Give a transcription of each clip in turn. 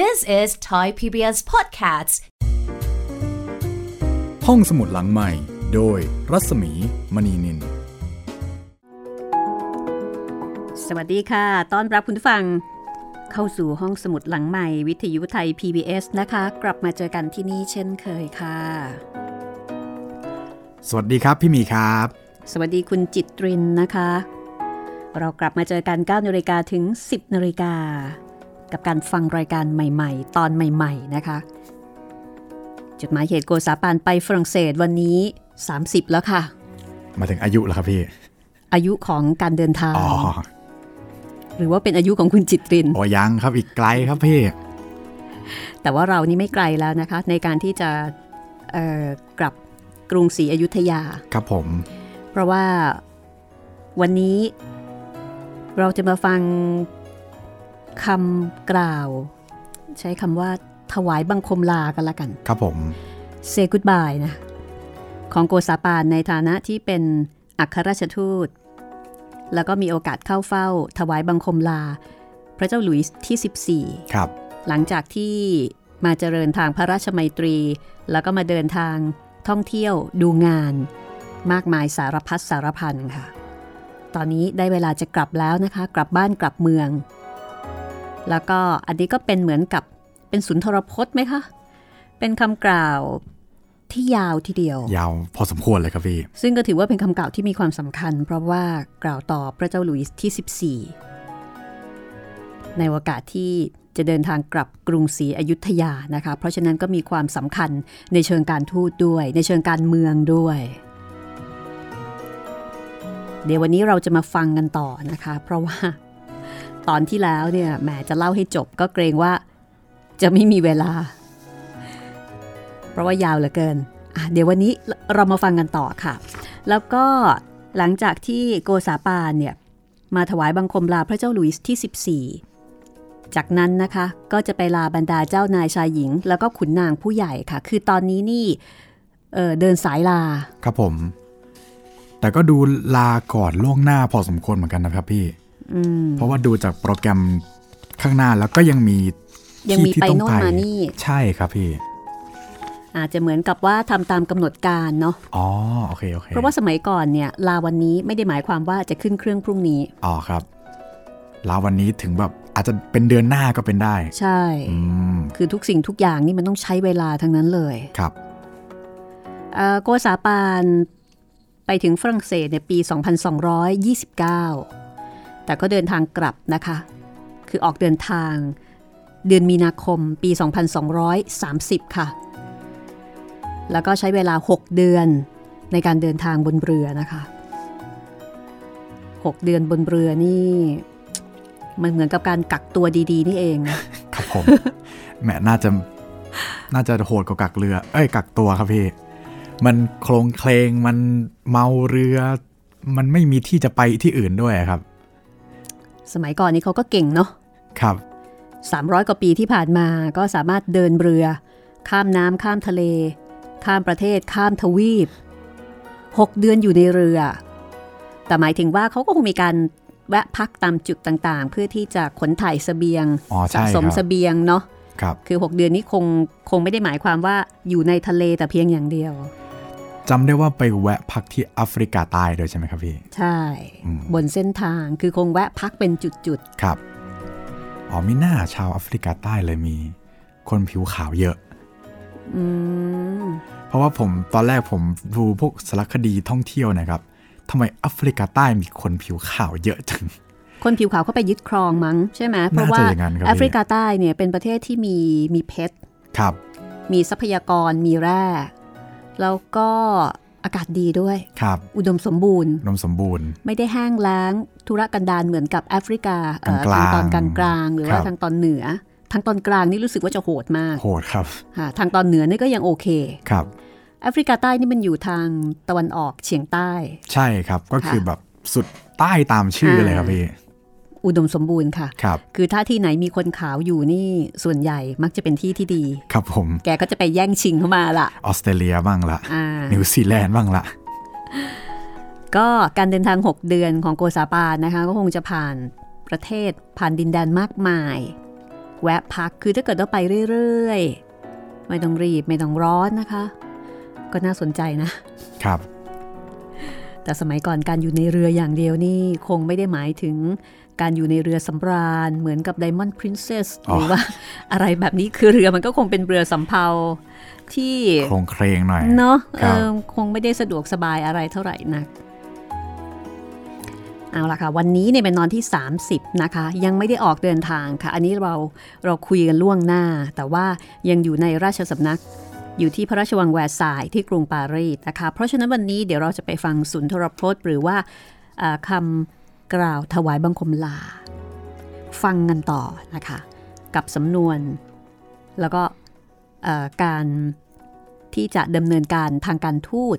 This is Thai PBS Podcasts ห้องสมุดหลังใหม่ โดยรัศมีมณีนิน สวัสดีค่ะต้อนรับคุณผู้ฟัง เข้าสู่ห้องสมุดหลังใหม่ วิทยุไทย PBS นะคะ กลับมาเจอกันที่นี่เช่นเคยค่ะ สวัสดีครับพี่หมีครับ สวัสดีคุณจิตรินนะคะ เรากลับมาเจอกัน9นาฬิกาถึง 10นาฬิกา กับการฟังรายการใหม่ ๆ ตอนใหม่ ๆ นะคะจุดหมายเหตุโกษาปานไปฝรั่งเศสวันนี้ 30 แล้วค่ะ มาถึงอายุแล้วครับพี่ อายุของการเดินทางอ๋อหรือว่าเป็นอายุของคุณจิตริน โอ้ยังครับอีกไกลครับพี่ แต่ว่าเรานี่ไม่ไกลแล้วนะคะ ในการที่จะเอ่อกลับกรุงศรีอยุธยา ครับผม เพราะว่าวันนี้เราจะมาฟัง คำกล่าว ใช้คำว่าถวายบังคมลากันละกัน ครับผม say goodbye นะ ของโกษาปานในฐานะที่เป็นอัครราชทูต แล้วก็มีโอกาสเข้าเฝ้า ถวายบังคมลา พระเจ้าหลุยส์ที่ 14 ครับ หลังจากที่มาเจริญทางพระราชมัยตรี แล้วก็มาเดินทางท่องเที่ยวดูงาน มากมายสารพัดสารพันค่ะ ตอนนี้ได้เวลาจะกลับแล้วนะคะ กลับบ้านกลับเมือง แล้วก็อันนี้ก็เป็นเหมือนกับเป็นสุนทรพจน์ไหมคะ เป็นคำกล่าวที่ยาวทีเดียว ยาวพอสมควรเลยครับพี่ ซึ่งก็ถือว่าเป็นคำกล่าวที่มีความสำคัญ เพราะว่ากล่าวต่อพระเจ้าหลุยส์ที่ 14 ในโอกาสที่จะเดินทางกลับกรุงศรีอยุธยานะคะ เพราะฉะนั้นก็มีความสำคัญในเชิงการทูตด้วย ในเชิงการเมืองด้วย เดี๋ยววันนี้เราจะมาฟังกันต่อนะคะ เพราะว่า ตอนที่แล้วเนี่ยแหมจะเล่าให้จบก็เกรงว่า จะไม่มีเวลา เพราะว่ายาวเหลือเกิน เดี๋ยววันนี้เรามาฟังกันต่อค่ะ แล้วก็หลังจากที่โกษาปานเนี่ยมาถวายบังคมลาพระเจ้าหลุยส์ที่ 14 จากนั้นนะคะก็จะไปลาบรรดาเจ้านายชายหญิง แล้วก็ขุนนางผู้ใหญ่ค่ะ คือตอนนี้นี่เเดินสายลา ครับผม แต่ก็ดูลาก่อนล่วงหน้าพอสมควรเหมือนกันนะครับพี่ เพราะว่าดูจากโปรแกรมข้างหน้าแล้วก็ยังมียังมีที่ที่ไปต้องโน่นมานี่ ใช่ครับพี่ อาจจะเหมือนกับว่าทำตามกำหนดการเนาะอ๋อโอเคโอเคเพราะว่าสมัยก่อนเนี่ย ลาวันนี้ไม่ได้หมายความว่าจะขึ้นเครื่องพรุ่งนี้อ๋อครับ ลาวันนี้ถึงแบบอาจจะเป็นเดือนหน้าก็เป็นได้ ใช่อืมคือทุกสิ่งทุกอย่างนี่มันต้องใช้เวลาทั้งนั้นเลยครับเอ่อโกษาปานไปถึงฝรั่งเศสในปี 2229 แต่ก็เดินทางกลับนะคะ คือออกเดินทาง เดือนมีนาคมปี 2230 ค่ะ แล้วก็ใช้เวลา 6 เดือนในการเดินทางบนเรือนะคะ 6 เดือนบนเรือนี่ มันเหมือนกับการกักตัวดีๆ นี่เองนะครับผม แหมน่าจะ น่าจะโหดกว่ากักเรือ เอ้ย กักตัวครับพี่ มันโครงเคลงมันเมาเรือ มันไม่มีที่จะไปที่อื่นด้วยครับ สมัยก่อนนี้เขาก็เก่งเนาะครับ 300 กว่าปีที่ผ่านมาก็สามารถเดินเรือ ข้ามน้ำข้ามทะเล ข้ามประเทศข้ามทวีป 6 เดือนอยู่ในเรือ แต่หมายถึงว่าเขาก็คงมีการแวะพักตามจุดต่างๆ เพื่อที่จะขนถ่ายเสบียงอ๋อสะใช่สมครับเสบียงเนาะครับคือ 6 เดือนนี้คงคงไม่ได้หมายความว่าอยู่ในทะเลแต่เพียงอย่างเดียว จำได้ว่าไปแวะพักที่แอฟริกาใต้ด้วยใช่ไหมครับพี่ ใช่อืมบนเส้นทางคือคงแวะพักเป็นจุดครับ อ๋อมิน่าชาวแอฟริกาใต้เลยมี คนผิวขาวเยอะๆอืม เพราะว่าผมตอนแรกผมดูพวกสารคดีท่องเที่ยวนะครับทำไมแอฟริกาใต้มีคนผิวขาวเยอะจังคนผิวขาวเข้าไปยึดครองมั้งใช่ไหมเพราะว่าน่าจะอย่างนั้นครับแอฟริกาใต้เนี่ยเป็นประเทศที่มีมีเพชรครับ มีทรัพยากรมีแร่ แล้วก็อากาศดีด้วย ครับ อุดมสมบูรณ์นมสมบูรณ์ ไม่ได้แห้งแล้งธุรกันดารเหมือนกับแอฟริกาเอ่อกลางๆทางตอนกลางกลางๆหรือว่าครับทางตอนเหนือ ทางตอนกลางนี่รู้สึกว่าจะโหดมาก โหดครับค่ะทางตอนเหนือนี่ก็ยังโอเค ครับ แอฟริกาใต้นี่มันอยู่ทางตะวันออกเฉียงใต้ ใช่ครับ ก็คือค่ะแบบสุดใต้ตามชื่อเลยครับพี่ อุดมสมบูรณ์ค่ะครับคือถ้าที่ไหนมีคนขาวอยู่นี่ส่วนใหญ่มักจะเป็นที่ที่ดี ครับผม แกก็จะไปแย่งชิงเข้ามาละออสเตรเลียบ้างละอ่านิวซีแลนด์บ้างละก็การเดินทาง 6 เดือนของโกษาปานนะคะ ก็คงจะผ่านประเทศผ่านดินแดนมากมาย แวะพักคือถ้าเกิดว่าไปเรื่อยๆ ไม่ต้องรีบไม่ต้องร้อนนะคะ ก็น่าสนใจนะครับ แต่สมัยก่อนการอยู่ในเรืออย่างเดียวนี่คงไม่ได้หมายถึง การอยู่ในเรือสำราญ เหมือนกับ Diamond Princess หรือว่าอะไรแบบนี้คือเรือมันก็คงเป็นเรือสำเภาที่โครงเครงหน่อยเนาะครัเอบอคงไม่ได้สะดวกสบายอะไรเท่าไหร่นักเอาละค่ะ วันนี้เนี่ยเป็นนอนที่ 30 นะคะ ยังไม่ได้ออกเดินทางค่ะ อันนี้เราเราคุยกันล่วงหน้า แต่ว่ายังอยู่ในราชสำนักอยู่ที่พระราชวังแวร์ซายน์ที่กรุงปารีสนะคะ เพราะฉะนั้นวันนี้เดี๋ยวเราจะไปฟังสุนทรพจน์ หรือว่าเอ่อคำ กล่าวถวายบังคมลา ฟังกันต่อนะคะ กับสำนวน แล้วก็การที่จะดำเนินการทางการทูต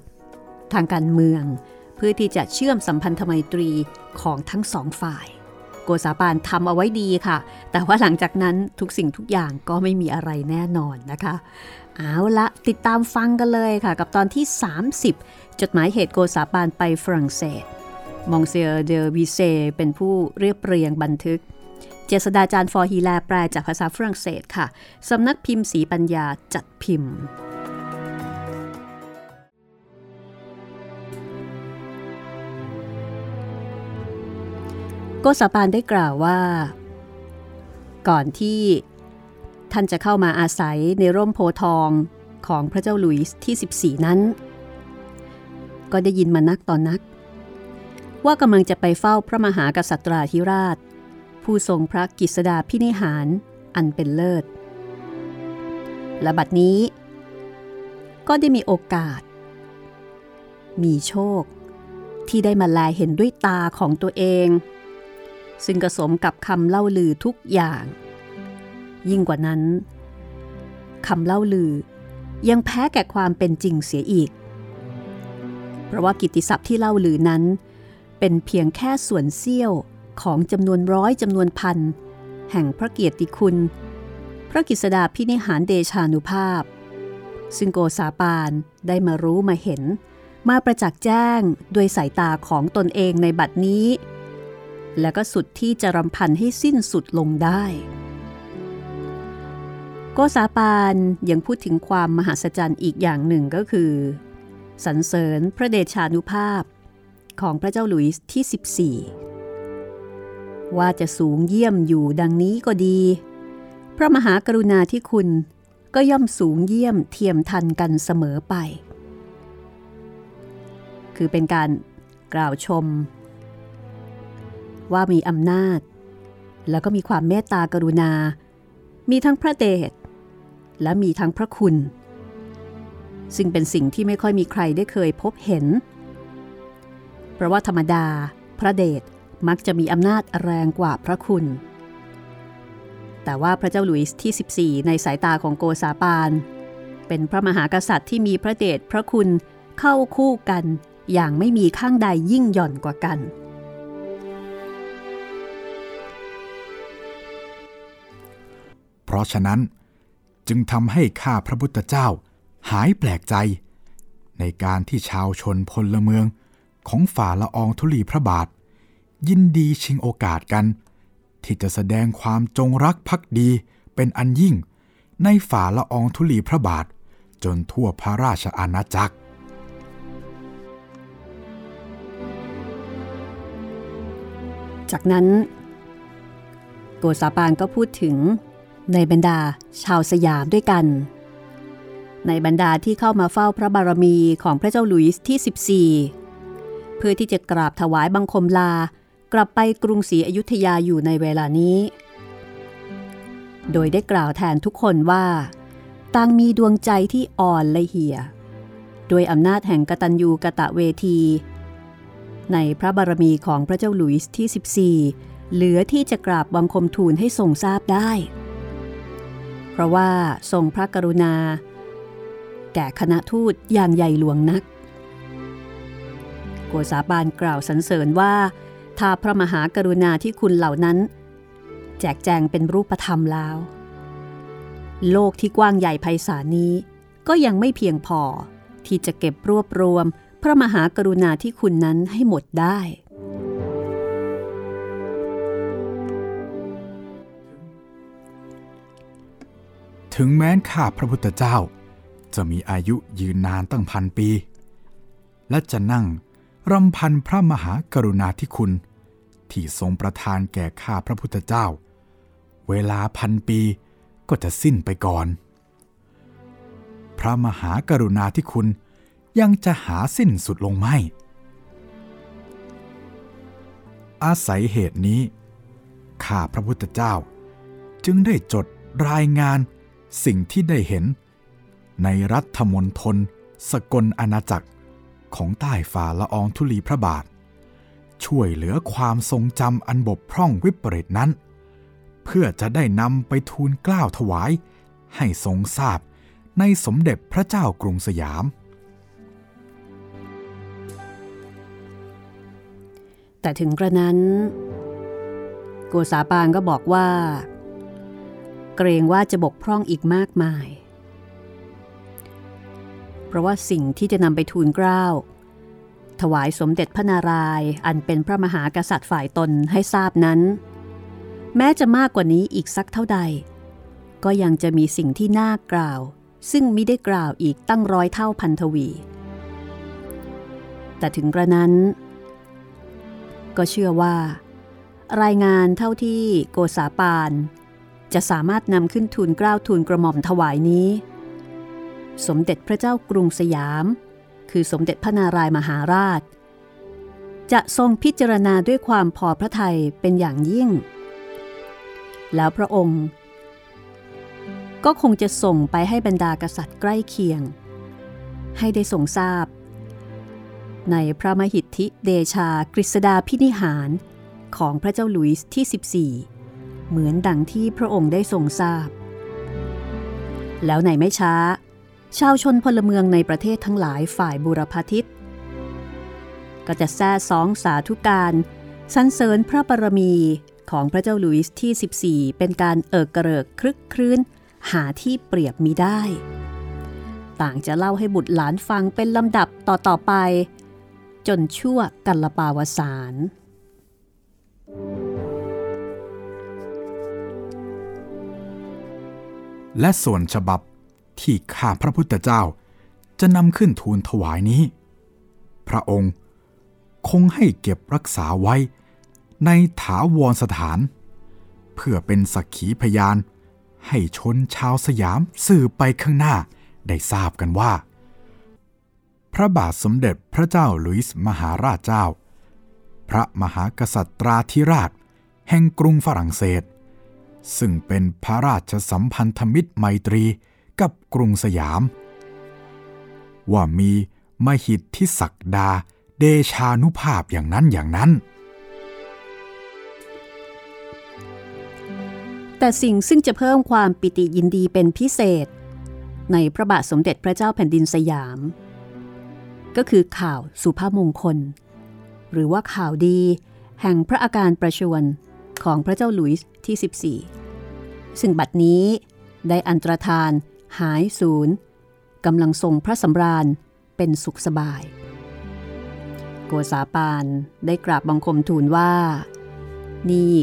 ทางการเมือง เพื่อที่จะเชื่อมสัมพันธไมตรีของทั้งสองฝ่าย โกษาปานทำเอาไว้ดีค่ะ แต่ว่าหลังจากนั้นทุกสิ่งทุกอย่างก็ไม่มีอะไรแน่นอนนะคะ เอาละติดตามฟังกันเลยค่ะ กับตอนที่ 30 จดหมายเหตุโกษาปานไปฝรั่งเศส มองเซียเดอวิเซเป็นผู้เรียบเรียงบันทึก เจษดาจารย์ฟอร์ฮีแลแปลจากภาษาฝรั่งเศสค่ะ สำนักพิมพ์สีปัญญาจัดพิมพ์ โกษาปานได้กล่าวว่า ก่อนที่ท่านจะเข้ามาอาศัยในร่มโพทองของพระเจ้าหลุยส์ที่ 14 นั้น ก็ได้ยินมานักต่อนนัก ว่ากำลังจะไปเฝ้าพระมหากษัตราธิราช ผู้ทรงพระกิษดาพินิหารอันเป็นเลิศ และบัดนี้ ก็ได้มีโอกาส มีโชค ที่ได้มาแลเห็นด้วยตาของตัวเอง ซึ่งกระสมกับคำเล่าลือทุกอย่าง ยิ่งกว่านั้นคำเล่าลือยังแพ้แก่ความเป็นจริงเสียอีก เพราะว่ากิตติศัพท์ที่เล่าลือนั้น เป็นเพียงแค่ส่วนเสี้ยวของจำนวนร้อยจำนวนพัน แห่งพระเกียรติคุณ พระกิษดาพินิหารเดชานุภาพ ซึ่งโกษาปานได้มารู้มาเห็น มาประจักษ์แจ้งด้วยสายตาของตนเองในบัดนี้ และก็สุดที่จะรำพันให้สิ้นสุดลงได้ โกษาปานยังพูดถึงความมหัศจรรย์อีกอย่างหนึ่งก็คือสรรเสริญพระเดชานุภาพ ของพระเจ้าหลุยส์ที่ 14 ว่าจะสูงเยี่ยมอยู่ดังนี้ก็ดี พระมหากรุณาที่คุณก็ย่อมสูงเยี่ยมเทียมทันกันเสมอไป คือเป็นการกล่าวชม ว่ามีอำนาจ แล้วก็มีความเมตตากรุณา มีทั้งพระเดชและมีทั้งพระคุณ ซึ่งเป็นสิ่งที่ไม่ค่อยมีใครได้เคยพบเห็น ราะว่าธรรมดา พระเดชมักจะมีอำนาจแรงกว่าพระคุณ แต่ว่าพระเจ้าหลุยส์ที่ 14 ในสายตาของโกซาปาน เป็นพระมหากษัตริย์ที่มีพระเดชพระคุณเข้าคู่กันอย่างไม่มีข้างใดยิ่งหย่อนกว่ากัน เพราะฉะนั้นจึงทำให้ข้าพระพุทธเจ้าหายแปลกใจ ในการที่ชาวชนพลเมือง ของฝ่าละอองธุลีพระบาท ยินดีชิงโอกาสกัน ที่จะแสดงความจงรักภักดีเป็นอันยิ่ง ในฝ่าละอองธุลีพระบาท จนทั่วพระราชอาณาจักร จากนั้นโกษาปานก็พูดถึงในบรรดาชาวสยามด้วยกัน ในบรรดาที่เข้ามาเฝ้าพระบารมีของพระเจ้าหลุยส์ที่ 14 เพื่อที่จะกราบถวายบังคมลา กลับไปกรุงศรีอยุธยาอยู่ในเวลานี้ โดยได้กล่าวแทนทุกคนว่าต่างมีดวงใจที่อ่อนละเหี่ยด้วยอำนาจแห่งกตัญญูกะตะเวที ในพระบารมีของพระเจ้าหลุยส์ที่ 14 เหลือที่จะกราบบังคมทูลให้ทรงทราบได้ เพราะว่าทรงพระกรุณา แก่คณะทูตอย่างใหญ่หลวงนัก โกษาบานกล่าวสรรเสริญว่า ถ้าพระมหากรุณาที่คุณเหล่านั้น แจกแจงเป็นรูปธรรมแล้ว โลกที่กว้างใหญ่ไพศาลนี้ ก็ยังไม่เพียงพอ ที่จะเก็บรวบรวม พระมหากรุณาที่คุณนั้นให้หมดได้ถถึงแม้นข้าพระพุทธเจ้า จะมีอายุยืนนานตั้งพันปี และจะนั่ง รำพันพระมหากรุณาธิคุณ ที่ทรงประทานแก่ข้าพระพุทธเจ้า เวลาพันปีก็จะสิ้นไปก่อน พระมหากรุณาธิคุณยังจะหาสิ้นสุดลงไม่ อาศัยเหตุนี้ ข้าพระพุทธเจ้า จึงได้จดรายงานสิ่งที่ได้เห็น ในรัฐมนทนสกลอาณาจักร ของใต้ฝ่าละอองธุลีพระบาท ช่วยเหลือความทรงจำอันบกพร่องวิปริตนั้น เพื่อจะได้นำไปทูลกล้าวถวาย ให้ทรงทราบในสมเด็จพระเจ้ากรุงสยาม แต่ถึงกระนั้น โกษาปางก็บอกว่า เกรงว่าจะบกพร่องอีกมากมาย เพราะว่าสิ่งที่จะนำไปทูลเกล้า ถวายสมเด็จพระนารายณ์อันเป็นพระมหากษัตริย์ฝ่ายตนให้ทราบนั้น แม้จะมากกว่านี้อีกสักเท่าใด ก็ยังจะมีสิ่งที่น่ากล่าว ซึ่งม่ได้กล่าวอีกตั้งร้อยเท่าพันทวี แต่ถึงกระนั้น ก็เชื่อว่า รายงานเท่าที่โกษาปานจะสามารถนำขึ้นทูลเกล้าทูลกระหม่อมถวายนี้ สมเด็จพระเจ้ากรุงสยาม คือสมเด็จพระนารายมหาราช จะทรงพิจารณาด้วยความพอพระทัยเป็นอย่างยิ่ง แล้วพระองค์ ก็คงจะส่งไปให้บรรดากษัตริย์ใกล้เคียง ให้ได้ทรงทราบ ในพระมหิทธิเดชากฤษดาพินิหารของพระเจ้าหลุยส์ที่ 14 เหมือนดังที่พระองค์ได้ทรงทราบ แล้วในไม่ช้า ชาวชนพลเมืองในประเทศทั้งหลายฝ่ายบุรพาทิตก็จะแซ่สองสาธุการสรรเสริญพระบารมีของพระเจ้าหลุยส์ที่ 14 เป็นการเอิกกระเริกครึกครื้น หาที่เปรียบมิได้ ต่างจะเล่าให้บุตรหลานฟังเป็นลำดับต่อๆไป จนชั่วกัลปาวสารและส่วนฉบับ ที่ข้าพระพุทธเจ้าจะนำขึ้นทูลถวายนี้ พระองค์คงให้เก็บรักษาไว้ในถาวรสถาน เพื่อเป็นสักขีพยาน ให้ชนชาวสยามสื่อไปข้างหน้าได้ทราบกันว่า พระบาทสมเด็จพระเจ้าลุยส์มหาราชเจ้า พระมหากษัตราธิราช แห่งกรุงฝรั่งเศส ซึ่งเป็นพระราชสัมพันธมิตรไมตรี กับกรุงสยาม ว่ามีมหิทธิศักดาเดชานุภาพอย่างนั้นอย่างนั้น แต่สิ่งซึ่งจะเพิ่มความปิติยินดีเป็นพิเศษ ในพระบาทสมเด็จพระเจ้าแผ่นดินสยาม ก็คือข่าวสุภาพมงคล หรือว่าข่าวดีแห่งพระอาการประชวรของพระเจ้าหลุยส์ที่ 14 ซึ่งบัดนี้ได้อันตรธาน หายสูญกำลังทรงพระสำราญเป็นสุขสบาย โกษาปานได้กราบบังคมทูลว่า นี่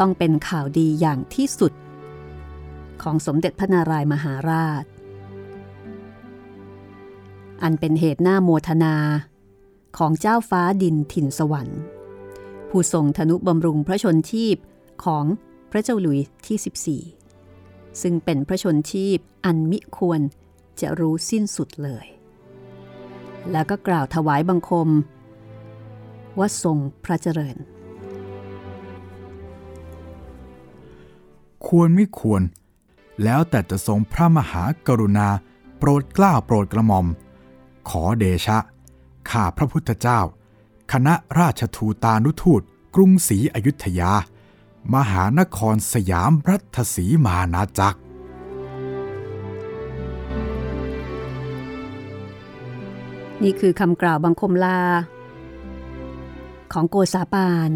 ต้องเป็นข่าวดีอย่างที่สุด ของสมเด็จพระนารายมหาราช อันเป็นเหตุหน้าโมทนาของเจ้าฟ้าดินถิ่นสวรรค์ ผู้ทรงธนุบำรุงพระชนชีพของพระเจ้าหลุยที่ 14 ซึ่งเป็นพระชนชีพอันมิควรจะรู้สิ้นสุดเลย แล้วก็กล่าวถวายบังคม ว่าทรงพระเจริญ ควรไม่ควร แล้วแต่จะทรงพระมหากรุณา โปรดกล้าโปรดกระหม่อม ขอเดชะ ข้าพระพุทธเจ้า คณะราชทูตานุทูตกรุงศรีอยุธยา มหานครสยามรัฐศรีมานาจักร นี่คือคำกล่าวบังคมลา ของโกษาปาน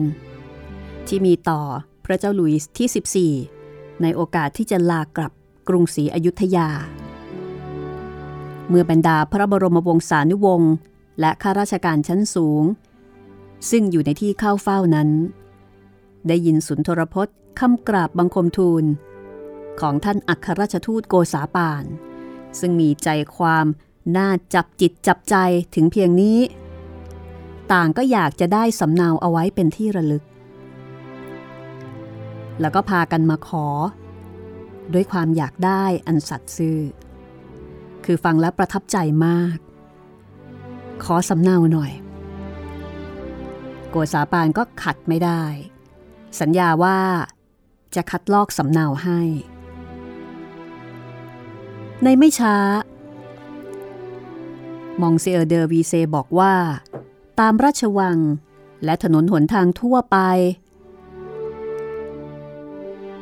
ที่มีต่อพระเจ้าหลุยส์ที่ 14 ในโอกาสที่จะลากลับกรุงศรีอยุธยา เมื่อบรรดาพระบรมวงศานุวงศ์และข้าราชการชั้นสูง ซึ่งอยู่ในที่เข้าเฝ้านั้น ได้ยินสุนทรพจน์คำกราบบังคมทูล ของท่านอัครราชทูตโกษาปาน ซึ่งมีใจความน่าจับจิตจับใจถึงเพียงนี้ ต่างก็อยากจะได้สำเนาเอาไว้เป็นที่ระลึก แล้วก็พากันมาขอ ด้วยความอยากได้อันสัตย์ซื่อ คือฟังแล้วประทับใจมาก ขอสำเนาหน่อย โกษาปานก็ขัดไม่ได้ สัญญาว่าจะคัดลอกสำเนาให้ ในไม่ช้า มองซิเออร์เดอวีเซบอกว่า ตามราชวังและถนนหนทางทั่วไป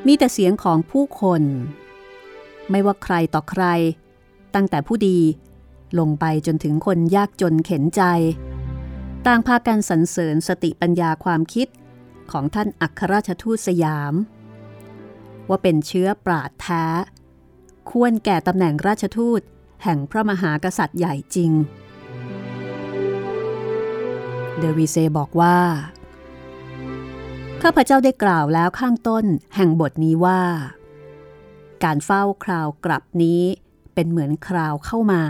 มีแต่เสียงของผู้คน ไม่ว่าใครต่อใคร ตั้งแต่ผู้ดีลงไปจนถึงคนยากจนเข็นใจ ต่างพากันสรรเสริญสติปัญญาความคิด ของท่านอัครราชทูตสยาม ว่าเป็นเชื้อปราดแท้ ควรแก่ตำแหน่งราชทูตแห่งพระมหากษัตริย์ใหญ่จริง เดวีเซบอกว่า ข้าพเจ้าได้กล่าวแล้วข้างต้นแห่งบทนี้ว่า การเฝ้าคราวกลับนี้เป็นเหมือนคราวเข้ามา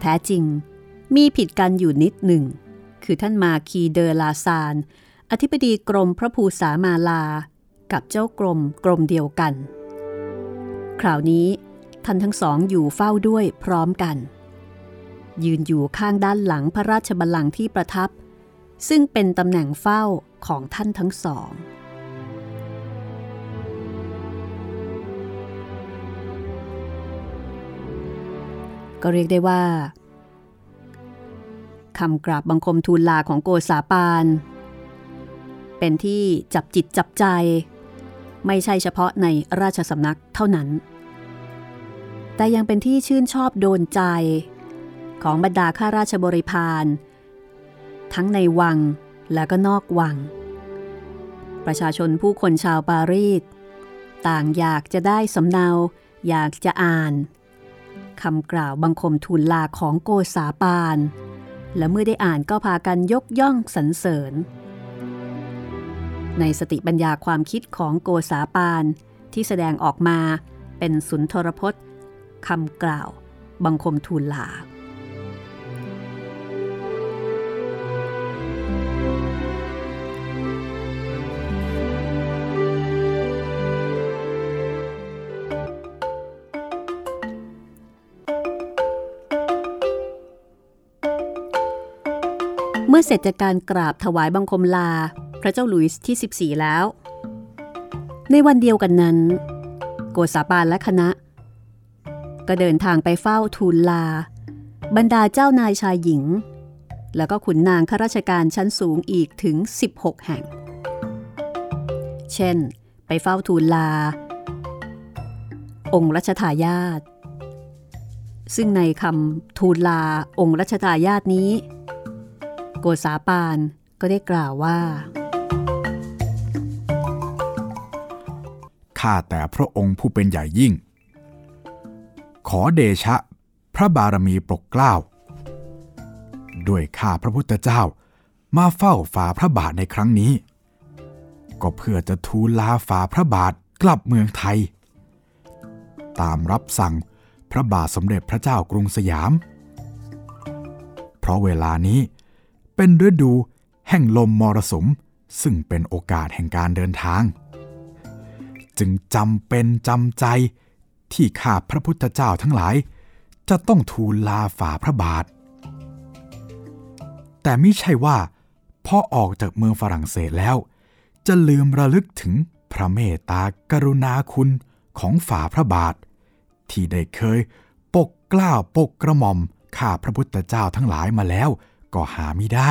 แท้จริงมีผิดกันอยู่นิดหนึ่ง คือท่านมาคีเดอลาซาน อธิบดีกรมพระภูษามาลา กับเจ้ากรมกรมเดียวกัน คราวนี้ท่านทั้งสองอยู่เฝ้าด้วยพร้อมกัน ยืนอยู่ข้างด้านหลังพระราชบัลลังก์ที่ประทับ ซึ่งเป็นตำแหน่งเฝ้าของท่านทั้งสองก็เรียกได้ว่าคำกราบบังคมทูลลาของโกษาปาน เป็นที่จับจิตจับใจ ไม่ใช่เฉพาะในราชสำนักเท่านั้น แต่ยังเป็นที่ชื่นชอบโดนใจ ของบรรดาข้าราชบริพารทั้งในวังและก็นอกวัง ประชาชนผู้คนชาวปารีสต่างอยากจะได้สำเนา อยากจะอ่านคำกล่าวบังคมทูลลาของโกษาปาน และเมื่อได้อ่านก็พากันยกย่องสรรเสริญ ในสติปัญญาความคิดของโกษาปานที่แสดงออกมาเป็นสุนทรพจน์คำกล่าว บังคมทูลลา เมื่อเสร็จจากการกราบถวายบังคมลา พระเจ้าหลุยส์ที่ 14 แล้ว ในวันเดียวกันนั้น โกษาปานและคณะ ก็เดินทางไปเฝ้าทูลลา บรรดาเจ้านายชายหญิง แล้วก็ขุนนางข้าราชการชั้นสูงอีกถึง 16 แห่ง เช่น ไปเฝ้าทูลลา องค์รัชทายาทซึ่งในคำทูลลาองค์รัชทายาทนี้ โกษาปานก็ได้กล่าวว่า ข้าแต่พระองค์ผู้เป็นใหญ่ยิ่ง ขอเดชะ พระบารมีปกเกล้า ด้วยข้าพระพุทธเจ้ามาเฝ้าฝ่าพระบาทในครั้งนี้ ก็เพื่อจะทูลลาฝ่าพระบาทกลับเมืองไทย ตามรับสั่งพระบาทสมเด็จพระเจ้ากรุงสยาม เพราะเวลานี้เป็นฤดูแห่งลมมรสุมซึ่งเป็นโอกาสแห่งการเดินทาง จึงจำเป็นจำใจที่ข้าพระพุทธเจ้าทั้งหลาย จะต้องทูลลาฝ่าพระบาท แต่ไม่ใช่ว่าพอออกจากเมืองฝรั่งเศสแล้ว จะลืมระลึกถึงพระเมตตากรุณาคุณของฝ่าพระบาท ที่ได้เคยปกกล้าวปกกระหม่อมข้าพระพุทธเจ้าทั้งหลายมาแล้วก็หาไม่ได้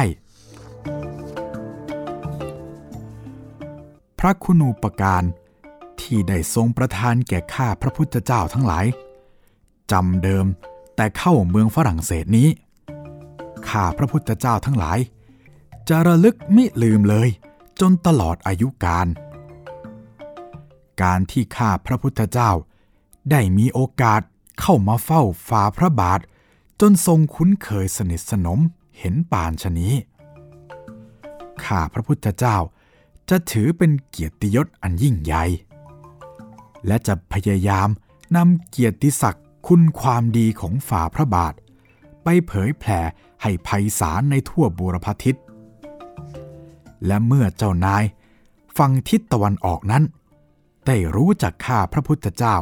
พระคุณูปการ ที่ได้ทรงประทานแก่ข้าพระพุทธเจ้าทั้งหลายจำเดิมแต่เข้าเมืองฝรั่งเศสนี้ ข้าพระพุทธเจ้าทั้งหลาย จะระลึกมิลืมเลย จนตลอดอายุการ การที่ข้าพระพุทธเจ้า ได้มีโอกาสเข้ามาเฝ้าฝ่าพระบาท จนทรงคุ้นเคยสนิทสนมเห็นป่านชนี้ ข้าพระพุทธเจ้าจะถือเป็นเกียรติยศอันยิ่งใหญ่ และจะพยายามนำเกียรติศักดิ์คุณความดีของฝ่าพระบาท ไปเผยแผ่ให้ไพศาลในทั่วบูรพทิศ และเมื่อเจ้านายฟังทิศตะวันออกนั้น ได้รู้จักข้าพระพุทธเจ้า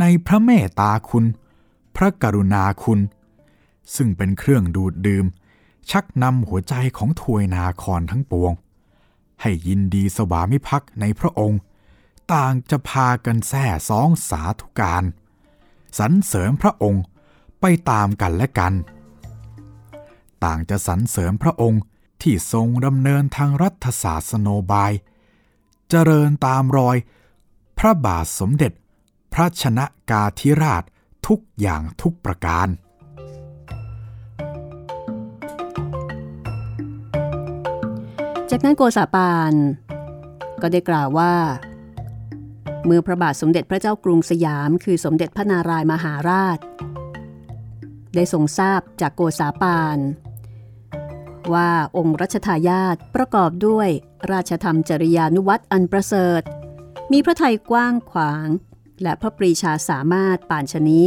ในพระเมตตาคุณ พระกรุณาคุณ ซึ่งเป็นเครื่องดูดดื่ม ชักนำหัวใจของทวยนาครทั้งปวง ให้ยินดีสวามิภักดิ์ในพระองค์ ต่างจะพากันแส่สองสาธุการสรรเสริมพระองค์ไปตามกันและกัน ต่างจะสรรเสริมพระองค์ที่ทรงดำเนินทางรัฐศาสโนบาย เจริญตามรอย พระบาทสมเด็จ พระชนะกาธิราชทุกอย่างทุกประการ จากนั้นโกษาปานก็ได้กล่าวว่า เมื่อพระบาทสมเด็จพระเจ้ากรุงสยาม คือสมเด็จพระนารายมหาราช ได้ทรงทราบจากโกษาปาน ว่าองค์รัชทายาทประกอบด้วยราชธรรมจริยานุวัตอันประเสริฐ มีพระทัยกว้างขวาง และพระปรีชาสามารถป่านชนี้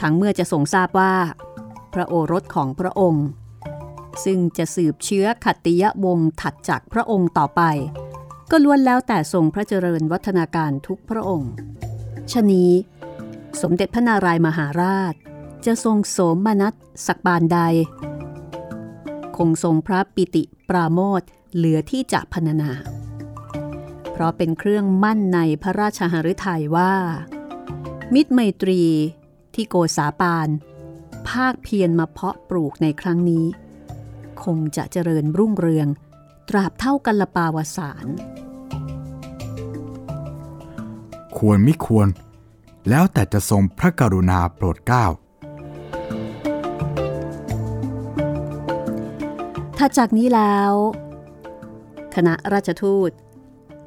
ทั้งเมื่อจะทรงทราบว่า พระโอรสของพระองค์ ซึ่งจะสืบเชื้อขัตติยวงศ์ถัดจากพระองค์ต่อไป ก็ล้วนแล้วแต่ทรงพระเจริญวัฒนาการทุกพระองค์ชนี้สมเด็จพระนารายมหาราช จะทรงโสมนัสสักบานใด คงทรงพระปิติปราโมทเหลือที่จะพรรณนา เพราะเป็นเครื่องมั่นในพระราชหฤทัยว่า มิตรไมตรีที่โกษาปาน ภาคเพียรมาเพาะปลูกในครั้งนี้ คงจะเจริญรุ่งเรือง ตราบเท่ากันละปาวสาร ควรไม่ควร แล้วแต่จะทรงพระกรุณาโปรดเกล้าถ้าจากนี้แล้ว คณะราชทูต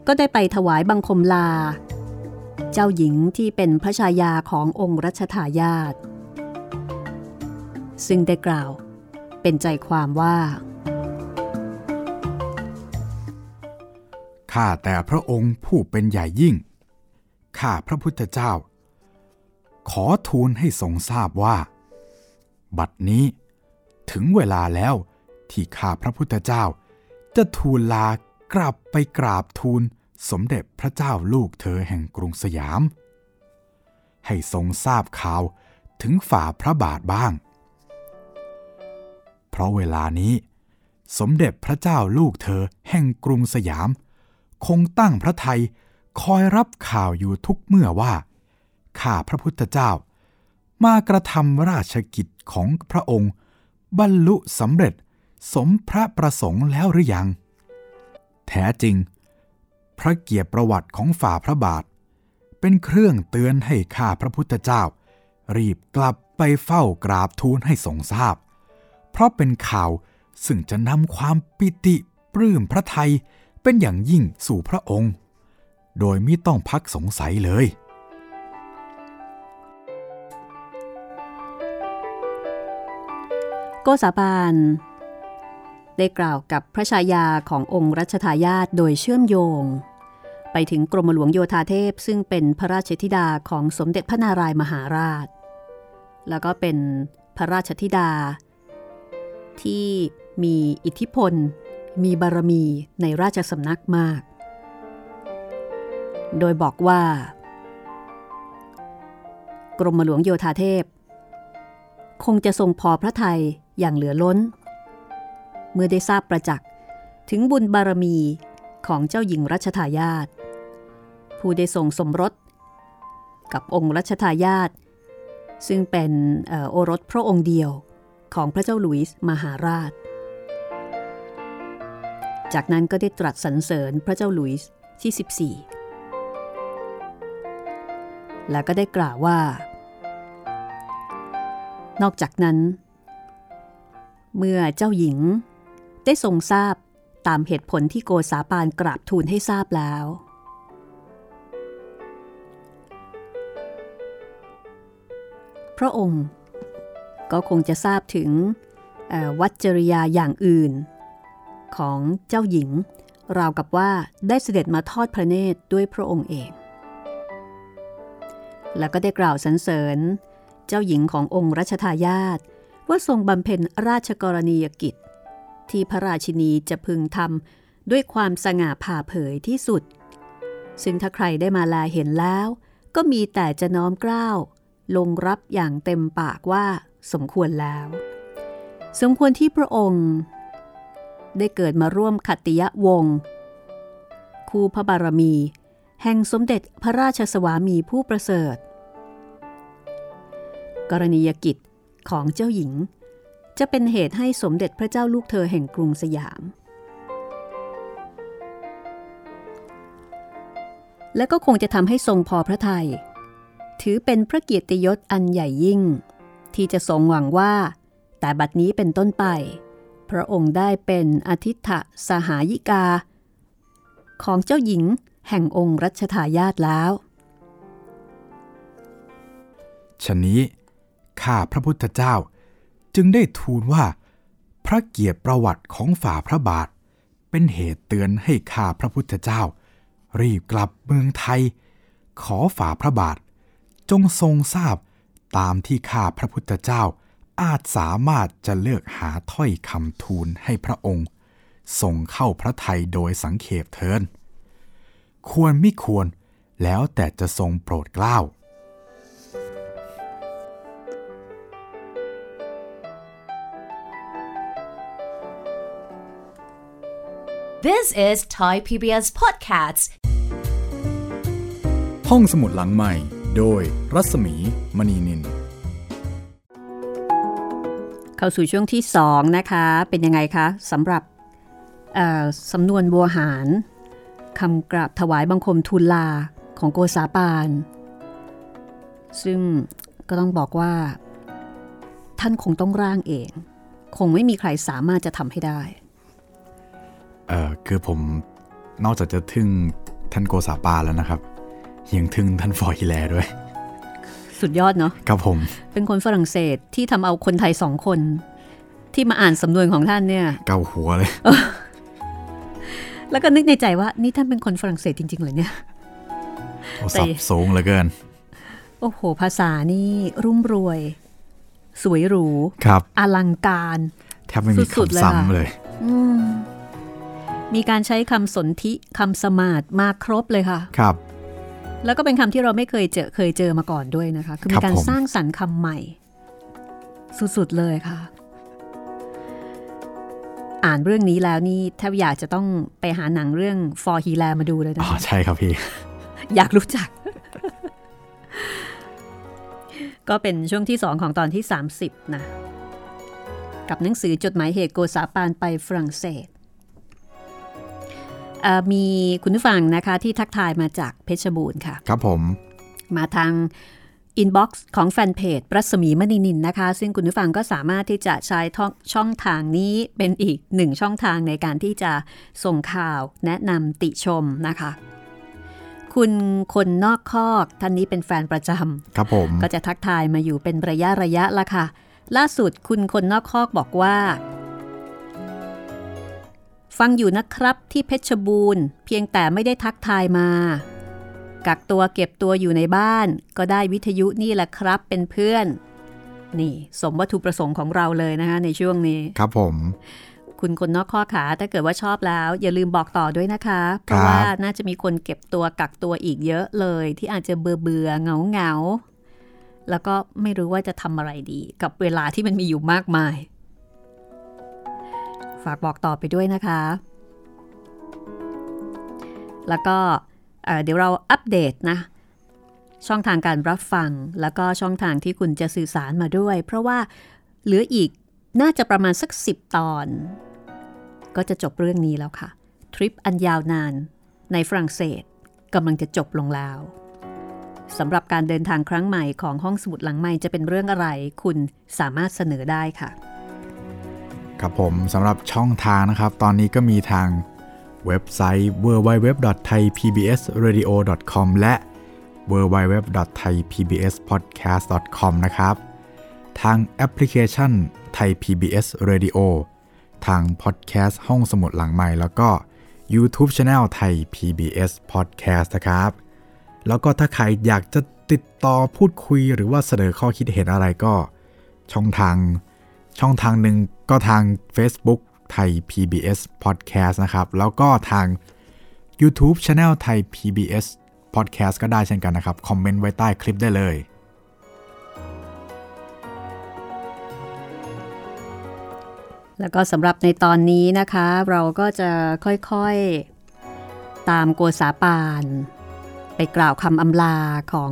ก็ได้ไปถวายบังคมลา เจ้าหญิงที่เป็นพระชายาขององค์รัชทายาทซึ่งได้กล่าวเป็นใจความว่า ข้าแต่พระองค์ผู้เป็นใหญ่ยิ่ง ข้าพระพุทธเจ้า ขอทูลให้ทรงทราบว่า บัดนี้ถึงเวลาแล้วที่ข้าพระพุทธเจ้า จะทูลลากลับไปกราบทูลสมเด็จพระเจ้าลูกเธอแห่งกรุงสยาม ให้ทรงทราบข่าวถึงฝ่าพระบาทบ้าง เพราะเวลานี้ สมเด็จพระเจ้าลูกเธอแห่งกรุงสยาม คงตั้งพระไทยคอยรับข่าวอยู่ทุกเมื่อว่า ข้าพระพุทธเจ้า มากระทำราชกิจของพระองค์ บรรลุสำเร็จสมพระประสงค์แล้วหรือยัง แท้จริง พระเกียรติประวัติของฝ่าพระบาท เป็นเครื่องเตือนให้ข้าพระพุทธเจ้า รีบกลับไปเฝ้ากราบทูลให้ทรงทราบ เพราะเป็นข่าวซึ่งจะนำความปิติปลื้มพระไทย เป็นอย่างยิ่งสู่พระองค์ โดยไม่ต้องพักสงสัยเลย โกษาปานได้กล่าวกับพระชายาขององค์รัชทายาทโดยเชื่อมโยง ไปถึงกรมหลวงโยธาเทพซึ่งเป็นพระราชธิดาของสมเด็จพระนารายมหาราช แล้วก็เป็นพระราชธิดา ที่มีอิทธิพล มีบารมีในราชสำนักมาก โดยบอกว่า กรมหลวงโยธาเทพ คงจะทรงพอพระทัยอย่างเหลือล้น เมื่อได้ทราบประจักษ์ถึงบุญบารมีของเจ้าหญิงรัชทายาทผู้ได้ทรงสมรส กับองค์รัชทายาทซึ่งเป็นโอรสพระองค์เดียวของพระเจ้าหลุยส์มหาราช จากนั้นก็ได้ตรัสสรรเสริญพระเจ้าหลุยส์ที่ 14 แล้วก็ได้กล่าวว่า นอกจากนั้น เมื่อเจ้าหญิงได้ทรงทราบตามเหตุผลที่โกษาปานกราบทูลให้ทราบแล้ว พระองค์ก็คงจะทราบถึงวัจจริยาอย่างอื่น ของเจ้าหญิง ราวกับว่าได้เสด็จมาทอดพระเนตรด้วยพระองค์เอง แล้วก็ได้กล่าวสรรเสริญ เจ้าหญิงขององค์รัชทายาทว่าทรงบำเพ็ญราชกรณียกิจ ที่พระราชินีจะพึงทำด้วยความสง่าผ่าเผยที่สุด ซึ่งถ้าใครได้มาลาเห็นแล้ว ก็มีแต่จะน้อมกล้าวลงรับอย่างเต็มปากว่าสมควรแล้ว สมควรที่พระองค์ ได้เกิดมาร่วมขัตติยวงศ์คู่พระบารมี แห่งสมเด็จพระราชสวามีผู้ประเสริฐ กรณียกิจของเจ้าหญิง จะเป็นเหตุให้สมเด็จพระเจ้าลูกเธอแห่งกรุงสยาม และก็คงจะทำให้ทรงพอพระทยัยถือเป็นพระเกียรติยศอันใหญ่ยิ่ง ที่จะทรงหวังว่า แต่บัดนี้เป็นต้นไป พระองค์ได้เป็นอธิษฐสหายิกา ของเจ้าหญิงแห่งองค์รัชทายาทแล้วฉะนี้ข้าพระพุทธเจ้าจึงได้ทูลว่า พระเกียรติประวัติของฝ่าพระบาท เป็นเหตุเตือนให้ข้าพระพุทธเจ้า รีบกลับเมืองไทย ขอฝ่าพระบาท จงทรงทราบตามที่ข้าพระพุทธเจ้า อาจสามารถจะเลือกหาถ้อยคำทูลให้พระองค์ส่งเข้าพระไทยโดยสังเขปเทิน ควรไม่ควรแล้วแต่จะทรงโปรดเกล้า This is Thai PBS Podcasts. ห้องสมุดหลังใหม่ โดยรัศมีมณีนิน เข้าสู่ช่วงที่ 2 นะคะ เป็นยังไงคะสำหรับสำนวนบัวหารคำกราบถวายบังคมทูลลาของโกษาปาน ซึ่งก็ต้องบอกว่า ท่านคงต้องร่างเอง คงไม่มีใครสามารถจะทำให้ได้ เอ่อคือผมนอกจากจะทึ่งท่านโกษาปาแล้วนะครับ ยังทึ่งท่านฟอร์ฮิแลด้วย สุดยอดเนาะครับผม เป็นคนฝรั่งเศสที่ทำเอาคนไทยสองคน ที่มาอ่านสำนวนของท่านเนี่ย เกาหัวเลย แล้วก็นึกในใจว่า นี่ท่านเป็นคนฝรั่งเศสจริง ๆเหรอเนี่ยโอ้สับสูงเหลือเกิน โอ้โห ภาษานี่รุ่มรวย สวยหรูครับอลังการแทบไม่มีสุดๆเลยคำค่ะซ้ำเลยอืมมีการใช้คำสนธิคำสมาดมาครบเลยค่ะ ครับ แล้วก็เป็นคำที่เราไม่เคยเจอเคยเจอมาก่อนด้วยนะคะ คือคมีรับการผมสร้างสรรค์คำใหม่ สุดๆเลยค่ะ อ่านเรื่องนี้แล้วนี่แทบอยากจะต้องไปหาหนังเรื่อง For h e l a มาดูเลยอ๋นะอใช่ครับพี่ อยากรู้จัก ก็เป็นช่วงที่สองของตอนที่ 30 นะ กับหนังสือจดหมายเหตุโกษาปานไปฝรั่งเศสเอ่อ มีคุณผู้ฟังนะคะที่ทักทายมาจากเพชรบูรณ์ค่ะ ครับผม มาทางอินบ็อกซ์ของแฟนเพจรัศมีมณีนินนะคะ ซึ่งคุณผู้ฟังก็สามารถที่จะใช้ท่องช่องทางนี้เป็นอีกหนึ่งช่องทางในการที่จะส่งข่าวแนะนำติชมนะคะ คุณคนนอกคอกท่านนี้เป็นแฟนประจครับผมำก็จะทักทายมาอยู่เป็นระยะระยะละค่ะ ล่าสุดคุณคนนอกคอกบอกว่า ฟังอยู่นะครับที่เพชรบูรณ์ เพียงแต่ไม่ได้ทักทายมา กักตัวเก็บตัวอยู่ในบ้าน ก็ได้วิทยุนี่แหละครับเป็นเพื่อน นี่ สมวัตถุประสงค์ของเราเลยนะคะในช่วงนี้ ครับผม คุณคนนอกข้อขาถ้าเกิดว่าชอบแล้ว อย่าลืมบอกต่อด้วยนะคะ เพราะครับว่าน่าจะมีคนเก็บตัวกักตัวอีกเยอะเลย ที่อาจจะเบื่อเบื่อเหงาเหงาๆแล้วก็ไม่รู้ว่าจะทำอะไรดี กับเวลาที่มันมีอยู่มากมาย ฝากบอกต่อไปด้วยนะคะ แล้วก็เดี๋ยวเราอัปเดตนะ ช่องทางการรับฟัง แล้วก็ช่องทางที่คุณจะสื่อสารมาด้วย เพราะว่าเหลืออีกน่าจะประมาณสัก 10 ตอน ก็จะจบเรื่องนี้แล้วค่ะ ทริปอันยาวนานในฝรั่งเศสกำลังจะจบลงแล้วสำหรับการเดินทางครั้งใหม่ของห้องสมุดหลังใหม่จะเป็นเรื่องอะไร คุณสามารถเสนอได้ค่ะ ครับผมสำหรับช่องทางนะครับ ตอนนี้ก็มีทางเว็บไซต์ www.thaipbsradio.com และ www.thaipbspodcast.com นะครับ ทางแอปพลิเคชัน Thai PBS Radio ทางพอดแคสต์ห้องสมุดหลังใหม่ แล้วก็ YouTube Channel ไทย PBS Podcast นะครับ แล้วก็ถ้าใครอยากจะติดต่อพูดคุยหรือว่าเสนอข้อคิดเห็นอะไรก็ ช่องทาง ช่องทางหนึ่งก็ทาง Facebook ไทย PBS Podcast นะครับ แล้วก็ทาง YouTube Channel ไทย PBS Podcast ก็ได้เช่นกันนะครับ คอมเมนต์ไว้ใต้คลิปได้เลยแล้วก็สำหรับในตอนนี้นะคะ เราก็จะค่อยๆตามโกษาปาน ไปกล่าวคำอำลาของ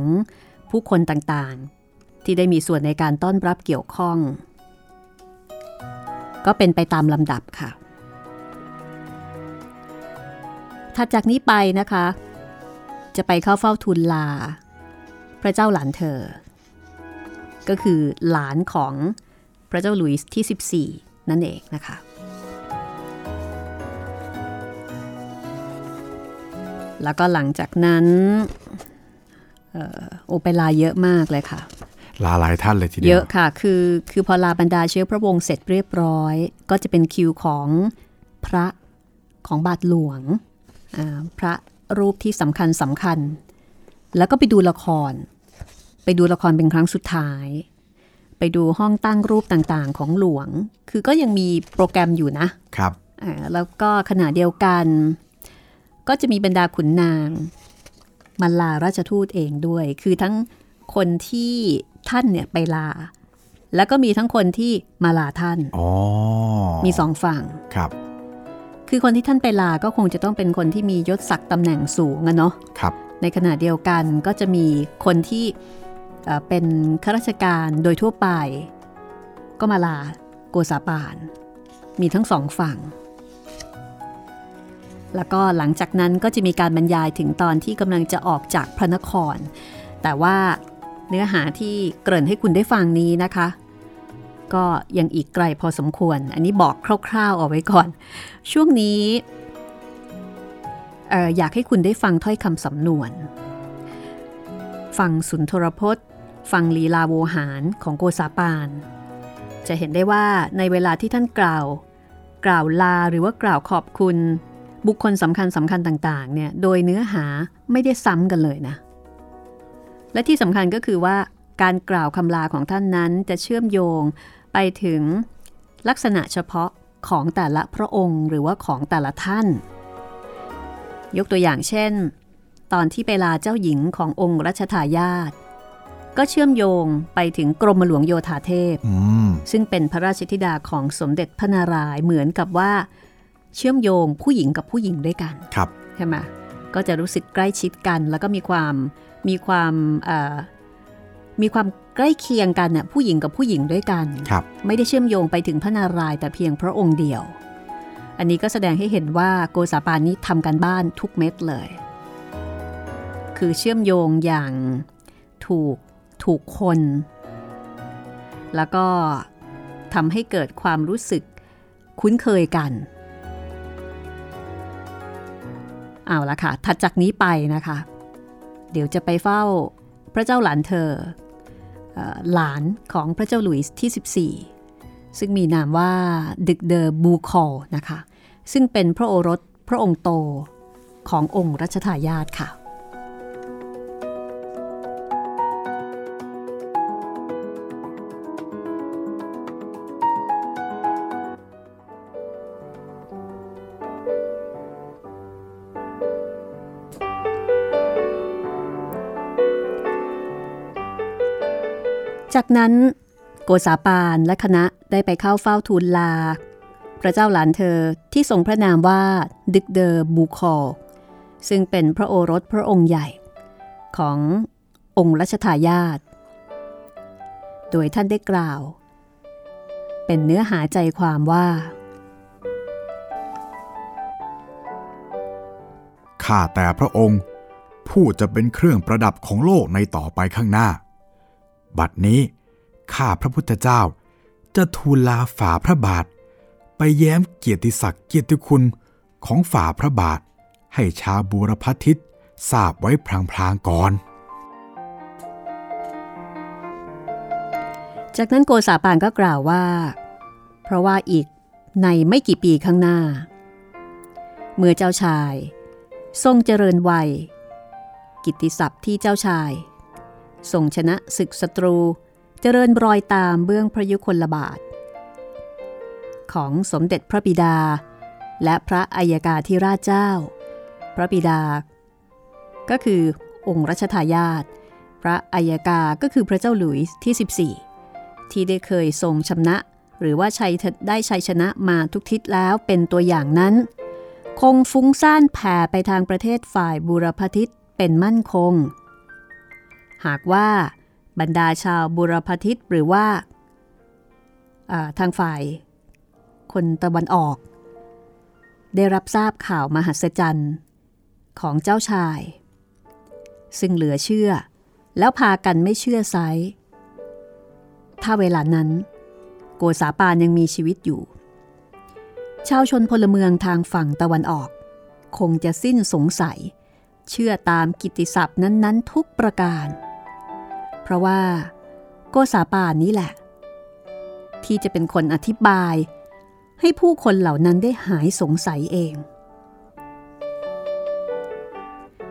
ผู้คนต่างๆ ที่ได้มีส่วนในการต้อนรับเกี่ยวข้อง ก็เป็นไปตามลำดับค่ะ ถัดจากนี้ไปนะคะ จะไปเข้าเฝ้าทูลลา พระเจ้าหลานเธอ ก็คือหลานของพระเจ้าหลุยส์ที่ 14 นั่นเองนะคะแล้วก็หลังจากนั้นออโอเปร่าเยอะมากเลยค่ะ ลาหลายท่านเลยทีเดีเยยวอะค่ะ คือคือพอลาบรรดาเชื้อพระวงศ์เสร็จเรียบร้อย ก็จะเป็นคิวของพระของบาทหลวงอ่าพระรูปที่สำคัญสำคัญ แล้วก็ไปดูละคร ไปดูละครเป็นครั้งสุดท้าย ไปดูห้องตั้งรูปต่างๆของหลวง คือก็ยังมีโปรแกรมอยู่นะครับอ่าแล้วก็ขณะเดียวกัน ก็จะมีบรรดาขุนนางมาลาราชทูตเองด้วย คือทั้งคนที่ ท่านเนี่ยไปลา แล้วก็มีทั้งคนที่มาลาท่านอ๋อมีสองฝั่งครับ คือคนที่ท่านไปลาก็คงจะต้องเป็นคนที่มียศศักดิ์ตำแหน่งสูงอะเนาะครับ ในขณะเดียวกันก็จะมีคนที่เอ่อเป็นข้าราชการโดยทั่วไป ก็มาลาโกษาปาน มีทั้งสองฝั่ง แล้วก็หลังจากนั้นก็จะมีการบรรยายถึงตอนที่กำลังจะออกจากพระนคร แต่ว่า เนื้อหาที่เกริ่นให้คุณได้ฟังนี้นะคะ ก็ยังอีกไกลพอสมควร อันนี้บอกคร่าวๆเอาไว้ก่อน ช่วงนี้อออยากให้คุณได้ฟังถ้อยคำสำนวน ฟังสุนทรพจน์ ฟังลีลาโวหารของโกษาปาน จะเห็นได้ว่าในเวลาที่ท่านกล่าว กล่าวลาหรือว่ากล่าวขอบคุณ บุคคลสำคัญสำคัญต่างๆเนี่ย โดยเนื้อหาไม่ได้ซ้ำกันเลยนะ และที่สำคัญก็คือว่าการกล่าวคำลาของท่านนั้นจะเชื่อมโยงไปถึงลักษณะเฉพาะของแต่ละพระองค์ หรือว่าของแต่ละท่าน ยกตัวอย่างเช่น ตอนที่ไปลาเจ้าหญิงขององค์รัชทายาทก็เชื่อมโยงไปถึงกรมหลวงโยธาเทพอืมซึ่งเป็นพระราชธิดาของสมเด็จพระนารายณ์เหมือนกับว่า เชื่อมโยงผู้หญิงกับผู้หญิงด้วยกัน ครับ ใช่ไหมก็จะรู้สึกใกล้ชิดกัน แล้วก็มีความ มีความเอ่อมีความใกล้เคียงกันน่ะผู้หญิงกับผู้หญิงด้วยกันครับไม่ได้เชื่อมโยงไปถึงพระนารายณ์แต่เพียงพระองค์เดียว อันนี้ก็แสดงให้เห็นว่าโกษาปานนี้ทำการบ้านทุกเม็ดเลย คือเชื่อมโยงอย่างถูกถูกคน แล้วก็ทำให้เกิดความรู้สึกคุ้นเคยกัน เอาละค่ะถัดจากนี้ไปนะคะ เดี๋ยวจะไปเฝ้าพระเจ้าหลานเธออหลานของพระเจ้าหลุยส์ที่ 14 ซึ่งมีนามว่าดึกเดอบูคอลนะคะ ซึ่งเป็นพระโอรสพระองค์โตขององค์รัชทายาทค่ะ จากนั้นโกษาปานและคณะได้ไปเข้าเฝ้าทูลลา พระเจ้าหลานเธอที่ทรงพระนามว่าดึกเดอร์บูคอลซึ่งเป็นพระโอรสพระองค์ใหญ่ ขององค์รัชทายาท โดยท่านได้กล่าว เป็นเนื้อหาใจความว่า ข้าแต่พระองค์ ผู้จะเป็นเครื่องประดับของโลกในต่อไปข้างหน้า บัดนี้ข้าพระพุทธเจ้า จะทูลลาฝ่าพระบาท ไปแย้มเกียรติศักดิ์เกียรติคุณของฝ่าพระบาท ให้ชาวบูรพทิศทราบไว้พลางๆก่อน จากนั้นโกษาปานก็กล่าวว่า เพราะว่าอีกในไม่กี่ปีข้างหน้า เมื่อเจ้าชาย ทรงเจริญวัย กิตติศัพท์ที่เจ้าชาย ทรงชนะศึกศัตรู เจริญรอยตามเบื้องพระยุคลบาท ของสมเด็จพระบิดา และพระอัยกาธิราชเจ้า พระบิดา ก็คือองค์รัชทายาทพระอัยกาก็คือพระเจ้าหลุยส์ที่ 14 ที่ได้เคยทรงชนะหรือว่าชัยได้ชัยชนะมาทุกทิศแล้วเป็นตัวอย่างนั้น คงฟุ้งซ่านแผ่ไปทางประเทศฝ่ายบูรพทิศเป็นมั่นคง หากว่าบรรดาชาวบูรพทิศหรือว่าทางฝ่าย คนตะวันออก ได้รับทราบข่าวมหัศจรรย์ของเจ้าชาย ซึ่งเหลือเชื่อ แล้วพากันไม่เชื่อไซถ้าเวลานั้น โกษาปานยังมีชีวิตอยู่ ชาวชนพลเมืองทางฝั่งตะวันออก คงจะสิ้นสงสัย เชื่อตามกิติศัพท์นั้น ๆ ทุกประการ เพราะว่า โกษาปานนี้แหละ ที่จะเป็นคนอธิบาย ให้ผู้คนเหล่านั้นได้หายสงสัยเอง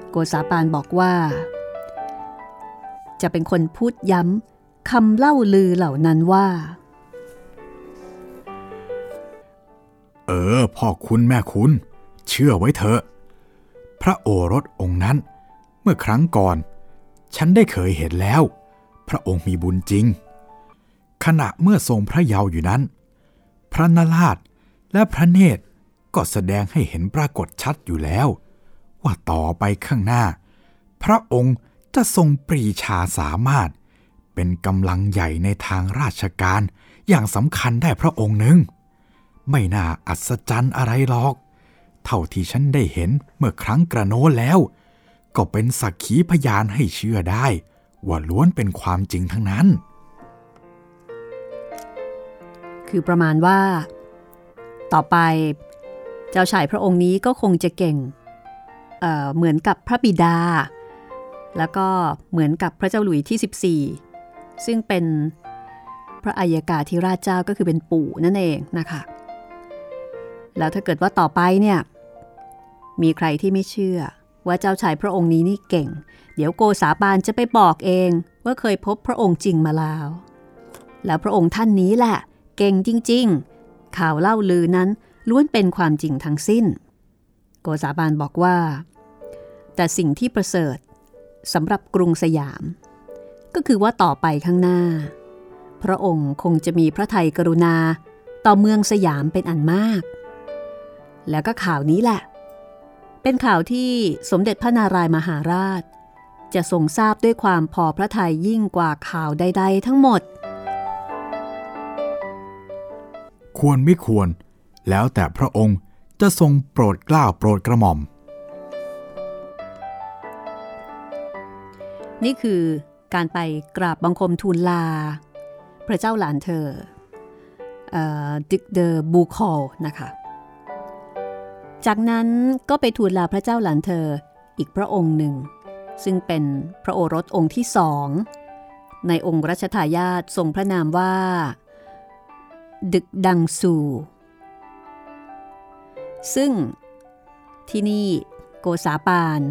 โกษาปานบอกว่า จะเป็นคนพูดย้ำคำเล่าลือเหล่านั้นว่า เออ พ่อคุณแม่คุณ เชื่อไว้เถอะ พระโอรสองค์นั้นเมื่อครั้งก่อน ฉันได้เคยเห็นแล้ว ระองค์มีบุญจริง ขณะเมื่อทรงพระเยาว์อยู่นั้น พระนราชและพระเนตรก็แสดงให้เห็นปรากฏชัดอยู่แล้ว ว่าต่อไปข้างหน้า พระองค์จะทรงปรีชาสามารถ เป็นกำลังใหญ่ในทางราชการอย่างสำคัญได้พระองค์หนึ่ง ไม่น่าอัศจรรย์อะไรหรอก เท่าที่ฉันได้เห็นเมื่อครั้งกระโน้นแล้ว ก็เป็นสักขีพยานให้เชื่อได้ ว่าล้วนเป็นความจริงทั้งนั้น คือประมาณว่า ต่อไปเจ้าชายพระองค์นี้ก็คงจะเก่งเเหมือนกับพระบิดา แล้วก็เหมือนกับพระเจ้าหลุยที่ 14 ซึ่งเป็นพระอัยกาธิราชเจ้าก็คือเป็นปู่นั่นเองนะคะ แล้วถ้าเกิดว่าต่อไปเนี่ย มีใครที่ไม่เชื่อ ว่าเจ้าชายพระองค์นี้นี่เก่ง เดี๋ยวโกษาปานจะไปบอกเองว่าเคยพบพระองค์จริงมาแล้ว แล้วพระองค์ท่านนี้แหละ เก่งจริง ๆ ข่าวเล่าลือนั้นล้วนเป็นความจริงทั้งสิ้น โกษาบานบอกว่า แต่สิ่งที่ประเสริฐสำหรับกรุงสยาม ก็คือว่าต่อไปข้างหน้า พระองค์คงจะมีพระทัยกรุณาต่อเมืองสยามเป็นอันมาก แล้วก็ข่าวนี้แหละ เป็นข่าวที่สมเด็จพระนารายมหาราช จะทรงทราบด้วยความพอพระทัยยิ่งกว่าข่าวใด ๆ ทั้งหมด ควรไม่ควร แล้วแต่พระองค์จะทรงโปรดกล้าโปรดกระหม่อม นี่คือการไปกราบบังคมทูลลา พระเจ้าหลานเธอดิกเดอบูคอลนะคะ จากนั้นก็ไปทูลลาพระเจ้าหลานเธออีกพระองค์หนึ่ง ซึ่งเป็นพระโอรสองค์ที่สอง ในองค์รัชทายาททรงพระนามว่า ดึกดังสูซึ่งที่นี่โกษาปาน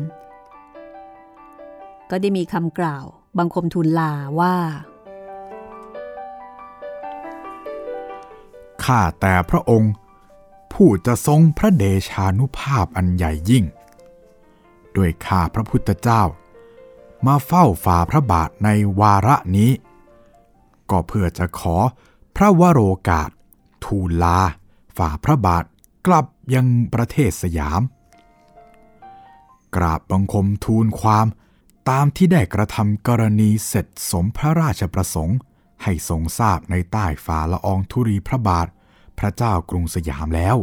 ก็ได้มีคำกล่าวบังคมทูลลาว่าข้าแต่พระองค์ ผู้จะทรงพระเดชานุภาพอันใหญ่ยิ่ง ด้วยข้าพระพุทธเจ้า มาเฝ้าฝ่าพระบาทในวาระนี้ ก็เพื่อจะขอพระวโรกาส ทูลลา ฝ่าพระบาทกลับยังประเทศสยาม กราบบังคมทูลความตามที่ได้กระทำกรณีเสร็จสมพระราชประสงค์ให้ทรงทราบในใต้ฝ่าละอองธุรีพระบาท พระเจ้ากรุงสยามแล้ว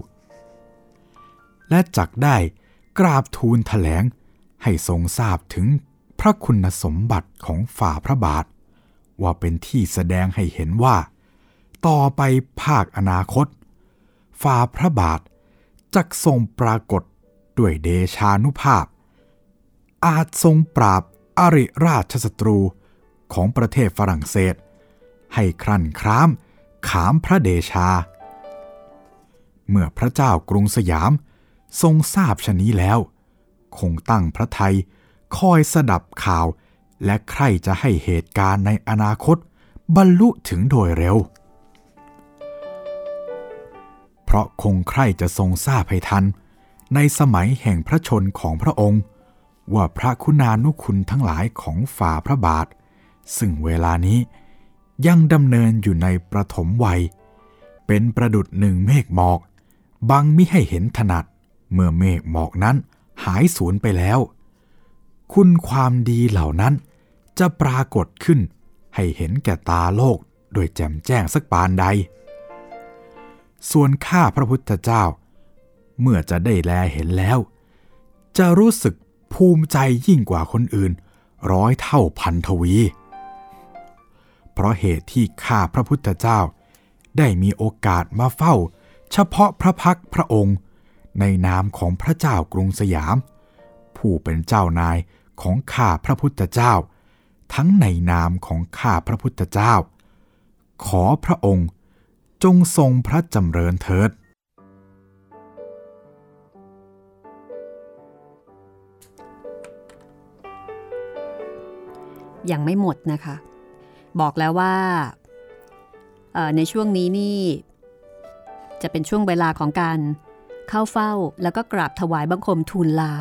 และจักได้กราบทูลถแถลงให้ทรงทราบถึงพระคุณสมบัติของฝ่าพระบาท ว่าเป็นที่แสดงให้เห็นว่า ต่อไปภาคอนาคต ฝ่าพระบาทจักทรงปรากฏด้วยเดชานุภาพ อาจทรงปราบอริราชศัตรูของประเทศฝรั่งเศส ให้ครั่นครามขามพระเดชา เมื่อพระเจ้ากรุงสยามทรงทราบชะนี้แล้ว คงตั้งพระไทยคอยสดับข่าว และใครจะให้เหตุการณ์ในอนาคต บรรลุถึงโดยเร็ว เพราะคงใครจะทรงทราบให้ทัน ในสมัยแห่งพระชนของพระองค์ ว่าพระคุณานุคุณทั้งหลายของฝ่าพระบาท ซึ่งเวลานี้ยังดำเนินอยู่ในประถมวัย เป็นประดุดหนึ่งเมฆหมอก บังมิให้เห็นถนัด เมื่อเมฆหมอกนั้นหายสูญไปแล้ว คุณความดีเหล่านั้นจะปรากฏขึ้นให้เห็นแก่ตาโลกโดยแจ่มแจ้งสักปานใด ส่วนข้าพระพุทธเจ้า เมื่อจะได้แลเห็นแล้ว จะรู้สึกภูมิใจยิ่งกว่าคนอื่น ร้อยเท่าพันทวี เพราะเหตุที่ข้าพระพุทธเจ้า ได้มีโอกาสมาเฝ้า เฉพาะพระพักพระองค์ ในนามของพระเจ้ากรุงสยาม ผู้เป็นเจ้านายของข้าพระพุทธเจ้า ทั้งในนามของข้าพระพุทธเจ้า ขอพระองค์จงทรงพระจำเริญเถิด ยังไม่หมดนะคะ บอกแล้วว่าในช่วงนี้นี่ จะเป็นช่วงเวลาของการเข้าเฝ้าแล้วก็กราบถวายบังคมทูลลา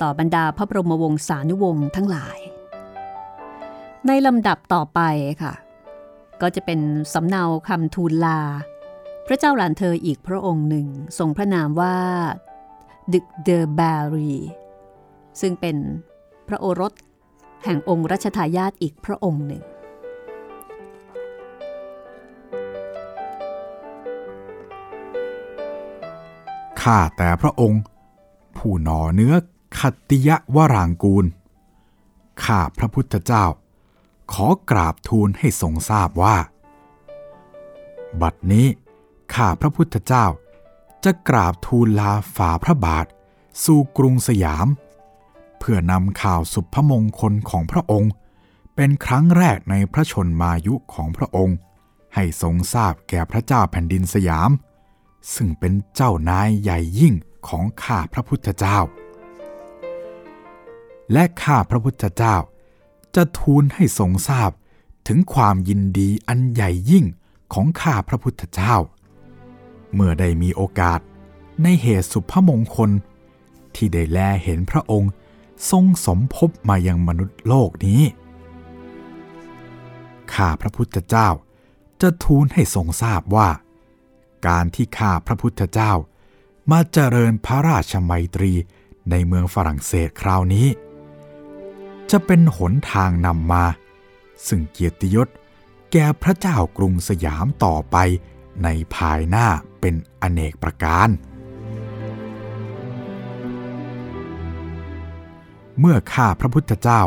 ต่อบรรดาพระบรมวงศานุวงศ์ทั้งหลาย ในลำดับต่อไปค่ะ ก็จะเป็นสำเนาคำทูลลา พระเจ้าหลานเธออีกพระองค์หนึ่งทรงพระนามว่าดึกเดอแบรีซึ่งเป็นพระโอรสแห่งองค์รัชทายาทอีกพระองค์หนึ่ง ข้าแต่พระองค์ ผู้หนอเนื้อขติยวรางกูล ข้าพระพุทธเจ้า ขอกราบทูลให้ทรงทราบว่า บัดนี้ข้าพระพุทธเจ้าจะกราบทูลลาฝ่าพระบาท สู่กรุงสยาม เพื่อนำข่าวสุภมงคลของพระองค์ เป็นครั้งแรกในพระชนมายุของพระองค์ ให้ทรงทราบแก่พระเจ้าแผ่นดินสยาม ซึ่งเป็นเจ้านายใหญ่ยิ่งของข้าพระพุทธเจ้า และข้าพระพุทธเจ้า จะทูลให้ทรงทราบถึงความยินดีอันใหญ่ยิ่งของข้าพระพุทธเจ้า เมื่อได้มีโอกาสในเหตุสุภมงคล ที่ได้แลเห็นพระองค์ทรงสมภพมายังมนุษย์โลกนี้ ข้าพระพุทธเจ้าจะทูลให้ทรงทราบว่า การที่ข้าพระพุทธเจ้า มาเจริญพระราชมัยตรีในเมืองฝรั่งเศสคราวนี้ จะเป็นหนทางนำมา ซึ่งเกียรติยศแก่พระเจ้ากรุงสยามต่อไปในภายหน้าเป็นอเนกประการ เมื่อข้าพระพุทธเจ้า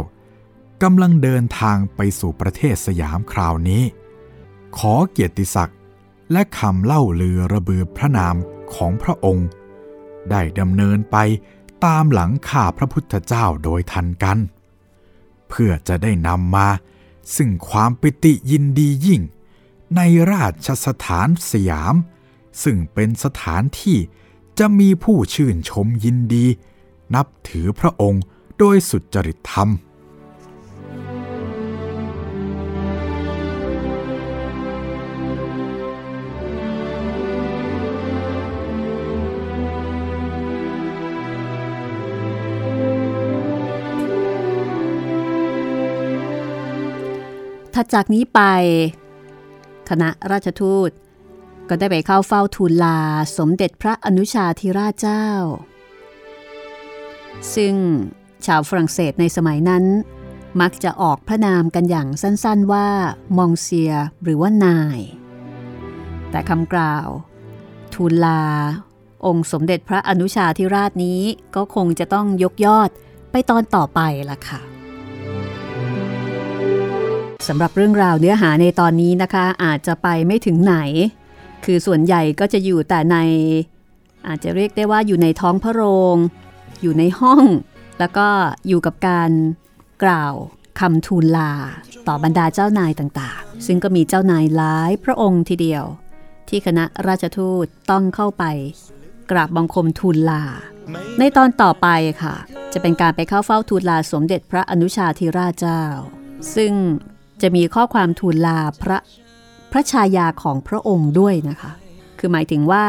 กำลังเดินทางไปสู่ประเทศสยามคราวนี้ ขอเกียรติศักดิ์ และคำเล่าลือระเบือพระนามของพระองค์ ได้ดำเนินไปตามหลังข้าพระพุทธเจ้าโดยทันกัน เพื่อจะได้นำมา ซึ่งความปิติยินดียิ่ง ในราชสถานสยาม ซึ่งเป็นสถานที่จะมีผู้ชื่นชมยินดี นับถือพระองค์โดยสุจริตธรรม จากนี้ไป คณะราชทูต ก็ได้ไปเข้าเฝ้าทูลลาสมเด็จพระอนุชาธิราชเจ้า ซึ่งชาวฝรั่งเศสในสมัยนั้น มักจะออกพระนามกันอย่างสั้นๆว่า มองเซียหรือว่านาย แต่คำกล่าว ทูลลา องค์สมเด็จพระอนุชาธิราชนี้ก็คงจะต้องยกยอดไปตอนต่อไปล่ะค่ะ สำหรับเรื่องราวเนื้อหาในตอนนี้นะคะ อาจจะไปไม่ถึงไหน คือส่วนใหญ่ก็จะอยู่แต่ใน อาจจะเรียกได้ว่าอยู่ในท้องพระโรง อยู่ในห้อง แล้วก็อยู่กับการกล่าวคำทูลลา ต่อบรรดาเจ้านายต่างๆ ซึ่งก็มีเจ้านายหลายพระองค์ทีเดียว ที่คณะราชทูตต้องเข้าไป กราบบังคมทูลลา ในตอนต่อไปค่ะ จะเป็นการไปเข้าเฝ้าทูลลาสมเด็จพระอนุชาธิราชเจ้า ซึ่ง จะมีข้อความทูลลาพระพระชายาของพระองค์ด้วยนะคะ คือหมายถึงว่า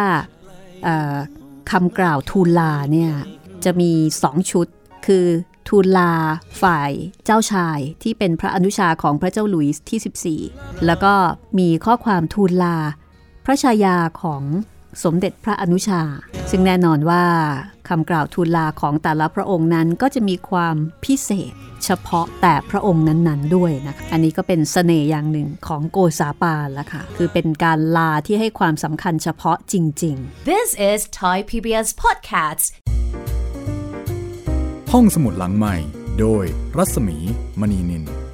คำกล่าวทูลลาเนี่ยจะมีสองชุด คือทูลลาฝ่ายเจ้าชายที่เป็นพระอนุชาของพระเจ้าหลุยส์ที่ 14 แล้วก็มีข้อความทูลลา พระชายาของสมเด็จพระอนุชา ซึ่งแน่นอนว่า คำกล่าวทูลลาของแต่ละพระองค์นั้นก็จะมีความพิเศษ เฉพาะแต่พระองค์นั้นๆด้วยนะคะอันนี้ก็เป็นเสน่ห์อย่างหนึ่งของโกษาปานละค่ะ คือเป็นการลาที่ให้ความสำคัญเฉพาะจริง ๆ This is Thai PBS Podcasts. ห้องสมุดหลังใหม่ โดยรัศมีมณีนิน